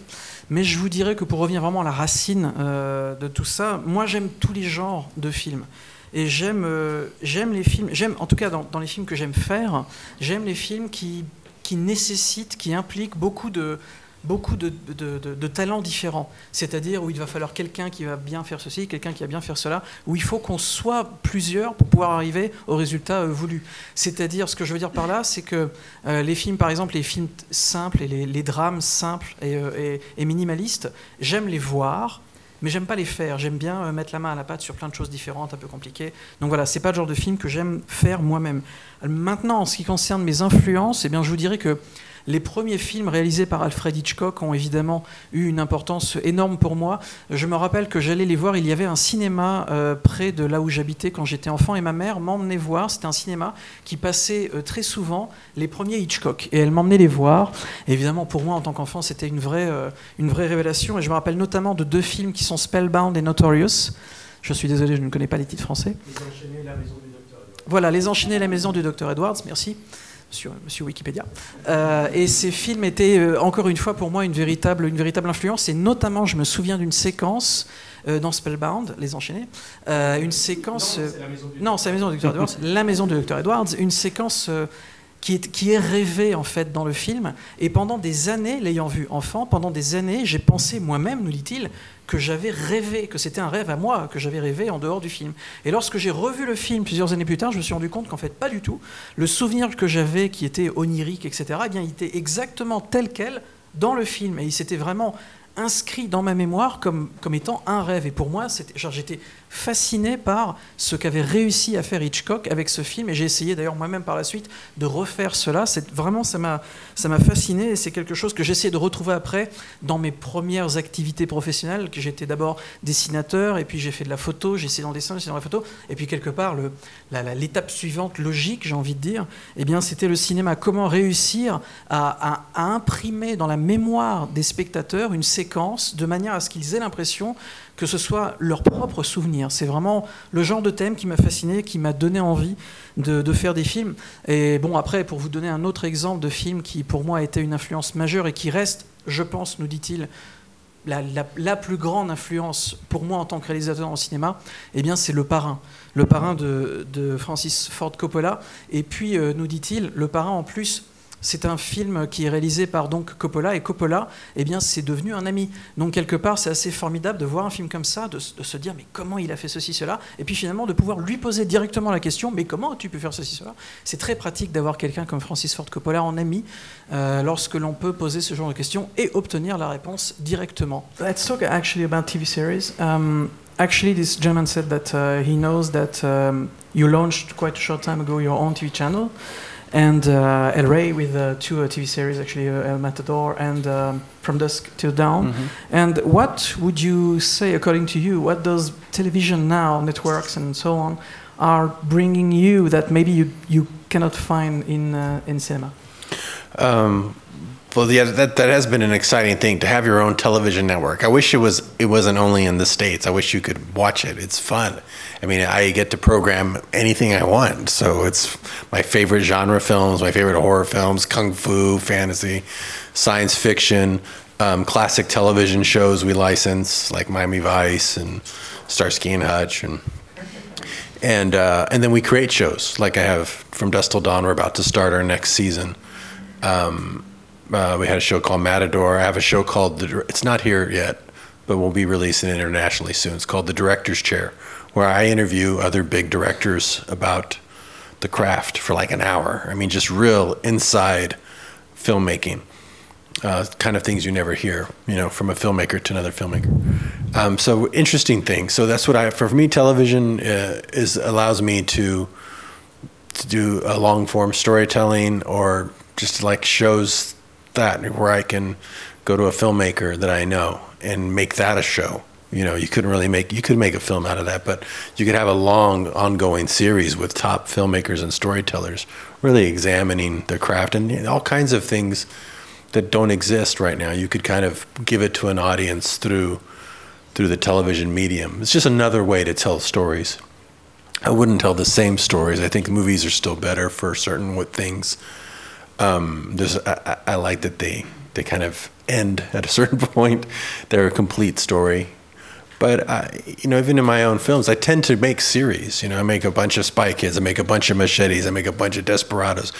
Mais je vous dirais que pour revenir vraiment à la racine euh, de tout ça, moi j'aime tous les genres de films. Et j'aime euh, j'aime les films, j'aime en tout cas dans, dans les films que j'aime faire, j'aime les films qui, qui qui nécessite, qui implique beaucoup de, beaucoup de, talents différents. C'est-à-dire où il va falloir quelqu'un qui va bien faire ceci, quelqu'un qui va bien faire cela, où il faut qu'on soit plusieurs pour pouvoir arriver au résultat euh, voulu. C'est-à-dire, ce que je veux dire par là, c'est que euh, les films, par exemple, les films simples et les, drames simples et, euh, et- minimalistes, j'aime les voir. Mais j'aime pas les faire. J'aime bien mettre la main à la pâte sur plein de choses différentes, un peu compliquées. Donc voilà, c'est pas le genre de film que j'aime faire moi-même. Maintenant, en ce qui concerne mes influences, eh bien, je vous dirais que les premiers films réalisés par Alfred Hitchcock ont évidemment eu une importance énorme pour moi. Je me rappelle que j'allais les voir, il y avait un cinéma euh, près de là où j'habitais quand j'étais enfant et ma mère m'emmenait voir. C'était un cinéma qui passait euh, très souvent les premiers Hitchcock et elle m'emmenait les voir. évidemment, pour moi en tant qu'enfant, c'était une vraie, euh, une vraie révélation et je me rappelle notamment de deux films qui sont Spellbound et Notorious. Je suis désolé, je ne connais pas les titres français. Voilà, Les Enchaînés et la maison du docteur Edwards, merci. Monsieur, monsieur Wikipédia. Euh, et ces films étaient, euh, encore une fois, pour moi, une véritable, une véritable influence. Et notamment, je me souviens d'une séquence euh, dans Spellbound, Les Enchaînés, euh, une séquence. Non, c'est la maison du docteur Edwards. la maison du docteur Edwards, une séquence. qui est, qui est rêvée en fait dans le film. Et pendant des années, l'ayant vu enfant, pendant des années, j'ai pensé moi-même, nous dit-il, que j'avais rêvé, que c'était un rêve à moi, que j'avais rêvé en dehors du film. Et lorsque j'ai revu le film plusieurs années plus tard, je me suis rendu compte qu'en fait pas du tout. Le souvenir que j'avais, qui était onirique, etc., eh bien, il était exactement tel quel dans le film. Et il s'était vraiment inscrit dans ma mémoire comme, comme étant un rêve. Et pour moi, j'étais fasciné par ce qu'avait réussi à faire Hitchcock avec ce film. Et j'ai essayé d'ailleurs moi-même par la suite de refaire cela. Vraiment ça m'a fasciné et c'est quelque chose que essayé de retrouver après dans mes premières activités professionnelles. J'étais d'abord dessinateur et puis j'ai fait de la photo. J'ai essayé dans le dessin, j'ai essayé dans la photo. Et puis quelque part, l'étape suivante logique, j'ai envie de dire, eh bien c'était le cinéma. Comment réussir à, à- à imprimer dans la mémoire des spectateurs une séquence de manière à ce qu'ils aient l'impression que ce soit leur propre souvenir. C'est vraiment le genre de thème qui m'a fasciné, qui m'a donné envie de, faire des films. Et bon, après, pour vous donner un autre exemple de film qui, pour moi, a été une influence majeure et qui reste, je pense, nous dit-il, la, plus grande influence pour moi en tant que réalisateur en cinéma, eh bien, c'est Le Parrain. Le Parrain de, de Francis Ford Coppola. Et puis, euh, nous dit-il, Le Parrain, en plus, c'est un film qui est réalisé par donc Coppola et Coppola, eh bien, c'est devenu un ami. Donc quelque part, c'est assez formidable de voir un film comme ça, de, se dire mais comment il a fait ceci cela, et puis finalement de pouvoir lui poser directement la question mais comment tu peux faire ceci cela? C'est très pratique d'avoir quelqu'un comme Francis Ford Coppola en ami euh, lorsque l'on peut poser ce genre de questions et obtenir la réponse directement. Let's talk actually about TV series. Um, actually, this gentleman said that uh, he knows that um, you launched quite a short time ago your own TV channel. And uh, El Rey with uh, two uh, TV series, actually uh, El Matador and um, From Dusk Till Dawn. And what would you say, according to you, what does television now, networks and so on, are bringing you that maybe you, you cannot find in uh, in cinema? Um, well, yeah, that that has been an exciting thing to have your own television network. I wish it was it wasn't only in the states. I wish you could watch it. It's fun. I mean, I get to program anything I want. So it's my favorite genre films, my favorite horror films, kung fu, fantasy, science fiction, um, classic television shows we license like Miami Vice and Starsky and Hutch and and uh, and then we create shows like I have from Dust Till Dawn. We're about to start our next season. Um, uh, we had a show called Matador. I have a show called the. It's not here yet, but we'll be releasing it internationally soon. It's called the Director's Chair, where I interview other big directors about the craft for like an hour. I mean, just real inside filmmaking uh, kind of things you never hear, you know, from a filmmaker to another filmmaker. Um, so interesting things. So that's what I, for me, television uh, is allows me to to do a long form storytelling or just like shows that where I can go to a filmmaker that I know and make that a show. You know, you couldn't really make you could make a film out of that, but you could have a long ongoing series with top filmmakers and storytellers really examining the craft and all kinds of things that don't exist right now. You could kind of give it to an audience through through the television medium. It's just another way to tell stories. I wouldn't tell the same stories. I think movies are still better for certain what things. Um, there's, I, I like that they they kind of end at a certain point. They're a complete story. But I, you know, even in my own films, I tend to make series. You know, I make a bunch of Spy Kids, I make a bunch of Machetes, I make a bunch of Desperados.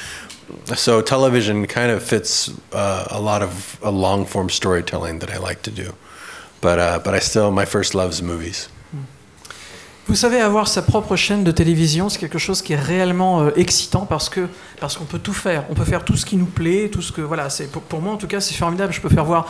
so television kind of fits uh, a lot of a long form storytelling that I like to do, but uh, but I still my first love is movies. Vous savez, avoir sa propre chaîne de télévision, c'est quelque chose qui est réellement euh, excitant parce que parce qu'on peut tout faire. On peut faire tout ce qui nous plaît, tout ce que voilà. C'est pour, moi en tout cas, c'est formidable. Je peux faire voir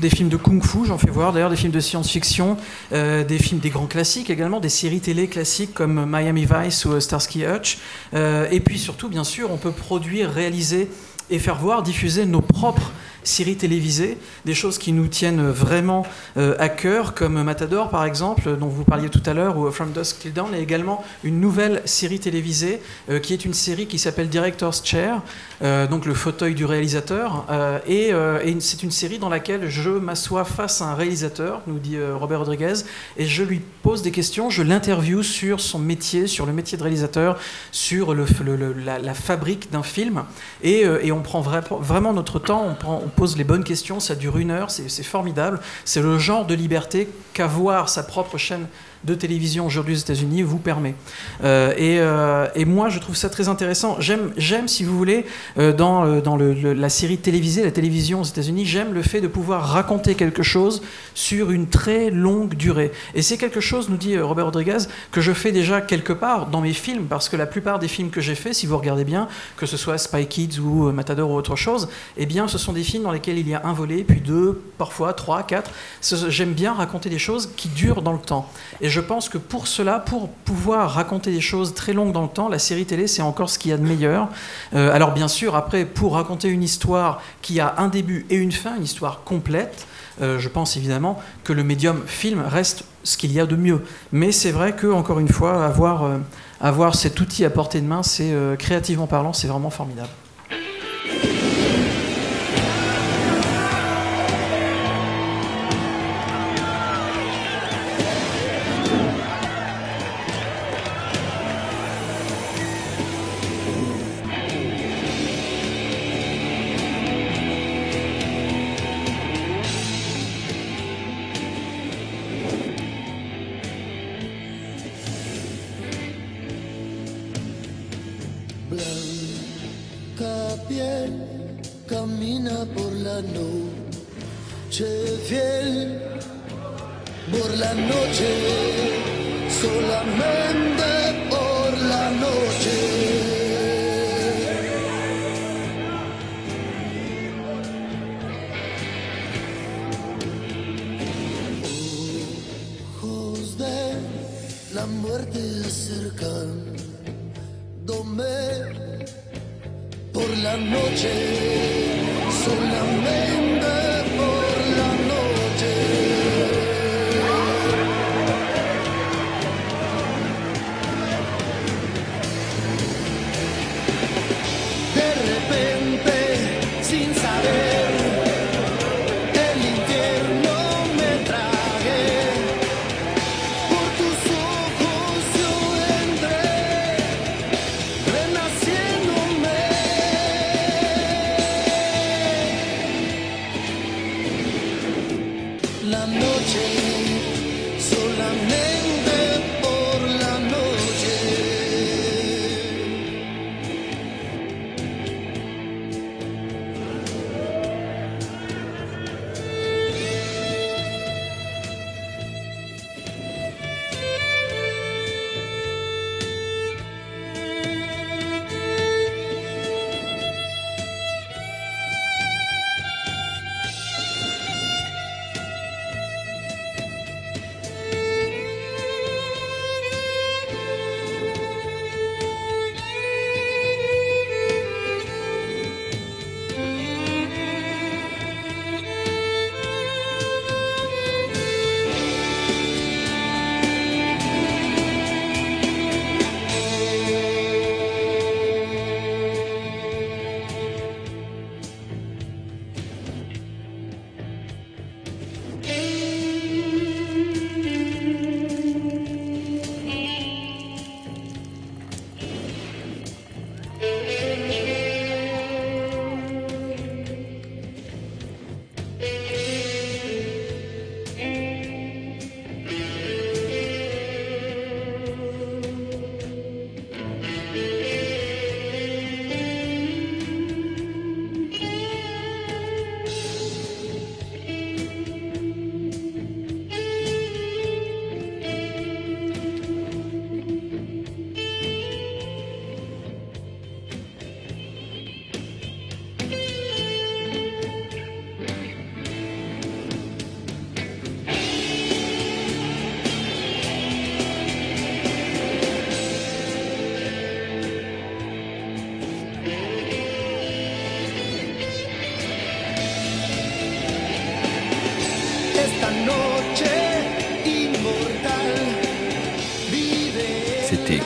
des films de kung-fu, j'en fais voir d'ailleurs des films de science-fiction, euh, des films des grands classiques également, des séries télé classiques comme Miami Vice ou euh, Starsky Hutch. Euh, et puis surtout, bien sûr, on peut produire, réaliser et faire voir, diffuser nos propres séries télévisées, des choses qui nous tiennent vraiment euh, à cœur, comme Matador par exemple, dont vous parliez tout à l'heure, ou From Dusk Till Dawn, et également une nouvelle série télévisée euh, qui est une série qui s'appelle Director's Chair, euh, donc le fauteuil du réalisateur, et, c'est une série dans laquelle je m'assois face à un réalisateur, nous dit Robert Rodriguez, et je lui pose des questions, je l'interview sur son métier, sur le métier de réalisateur, sur la, fabrique d'un film, et, on prend vra- vraiment notre temps, on, prend- on pose les bonnes questions, ça dure une heure, c'est formidable, c'est le genre de liberté qu'avoir sa propre chaîne de télévision aujourd'hui aux États-Unis vous permet. Euh, et, euh, et moi, je trouve ça très intéressant. J'aime, si vous voulez, euh, dans, dans le- la série télévisée, la télévision aux États-Unis, j'aime le fait de pouvoir raconter quelque chose sur une très longue durée. Et c'est quelque chose, nous dit Robert Rodriguez, que je fais déjà quelque part dans mes films, parce que la plupart des films que j'ai faits, si vous regardez bien, que ce soit Spy Kids ou Matador ou autre chose, eh bien, ce sont des films dans lesquels il y a un volet, puis deux, parfois trois, quatre. J'aime bien raconter des choses qui durent dans le temps. Je pense que pour cela, pour pouvoir raconter des choses très longues dans le temps, la série télé, c'est encore ce qu'il y a de meilleur. Euh, alors bien sûr, après, pour raconter une histoire qui a un début et une fin, une histoire complète, euh, je pense évidemment que le médium film reste ce qu'il y a de mieux. Mais c'est vrai que, encore une fois, avoir, euh, avoir cet outil à portée de main, c'est créativement parlant, c'est vraiment formidable.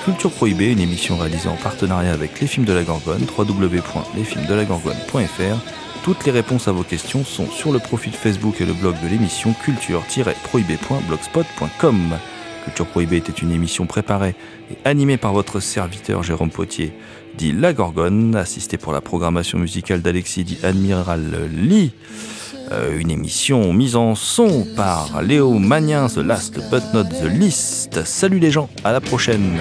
Culture Prohibée, une émission réalisée en partenariat avec Les Films de la Gorgone, www.lesfilmsdelagorgone.fr. Toutes les réponses à vos questions sont sur le profil Facebook et le blog de l'émission culture-prohibée.blogspot.com. Culture Prohibée était une émission préparée et animée par votre serviteur Jérôme Potier, dit La Gorgone, assisté pour la programmation musicale d'Alexis, dit Admiral Lee. Euh, une émission mise en son par Léo Magnin, The Last But Not The List. Salut les gens, à la prochaine.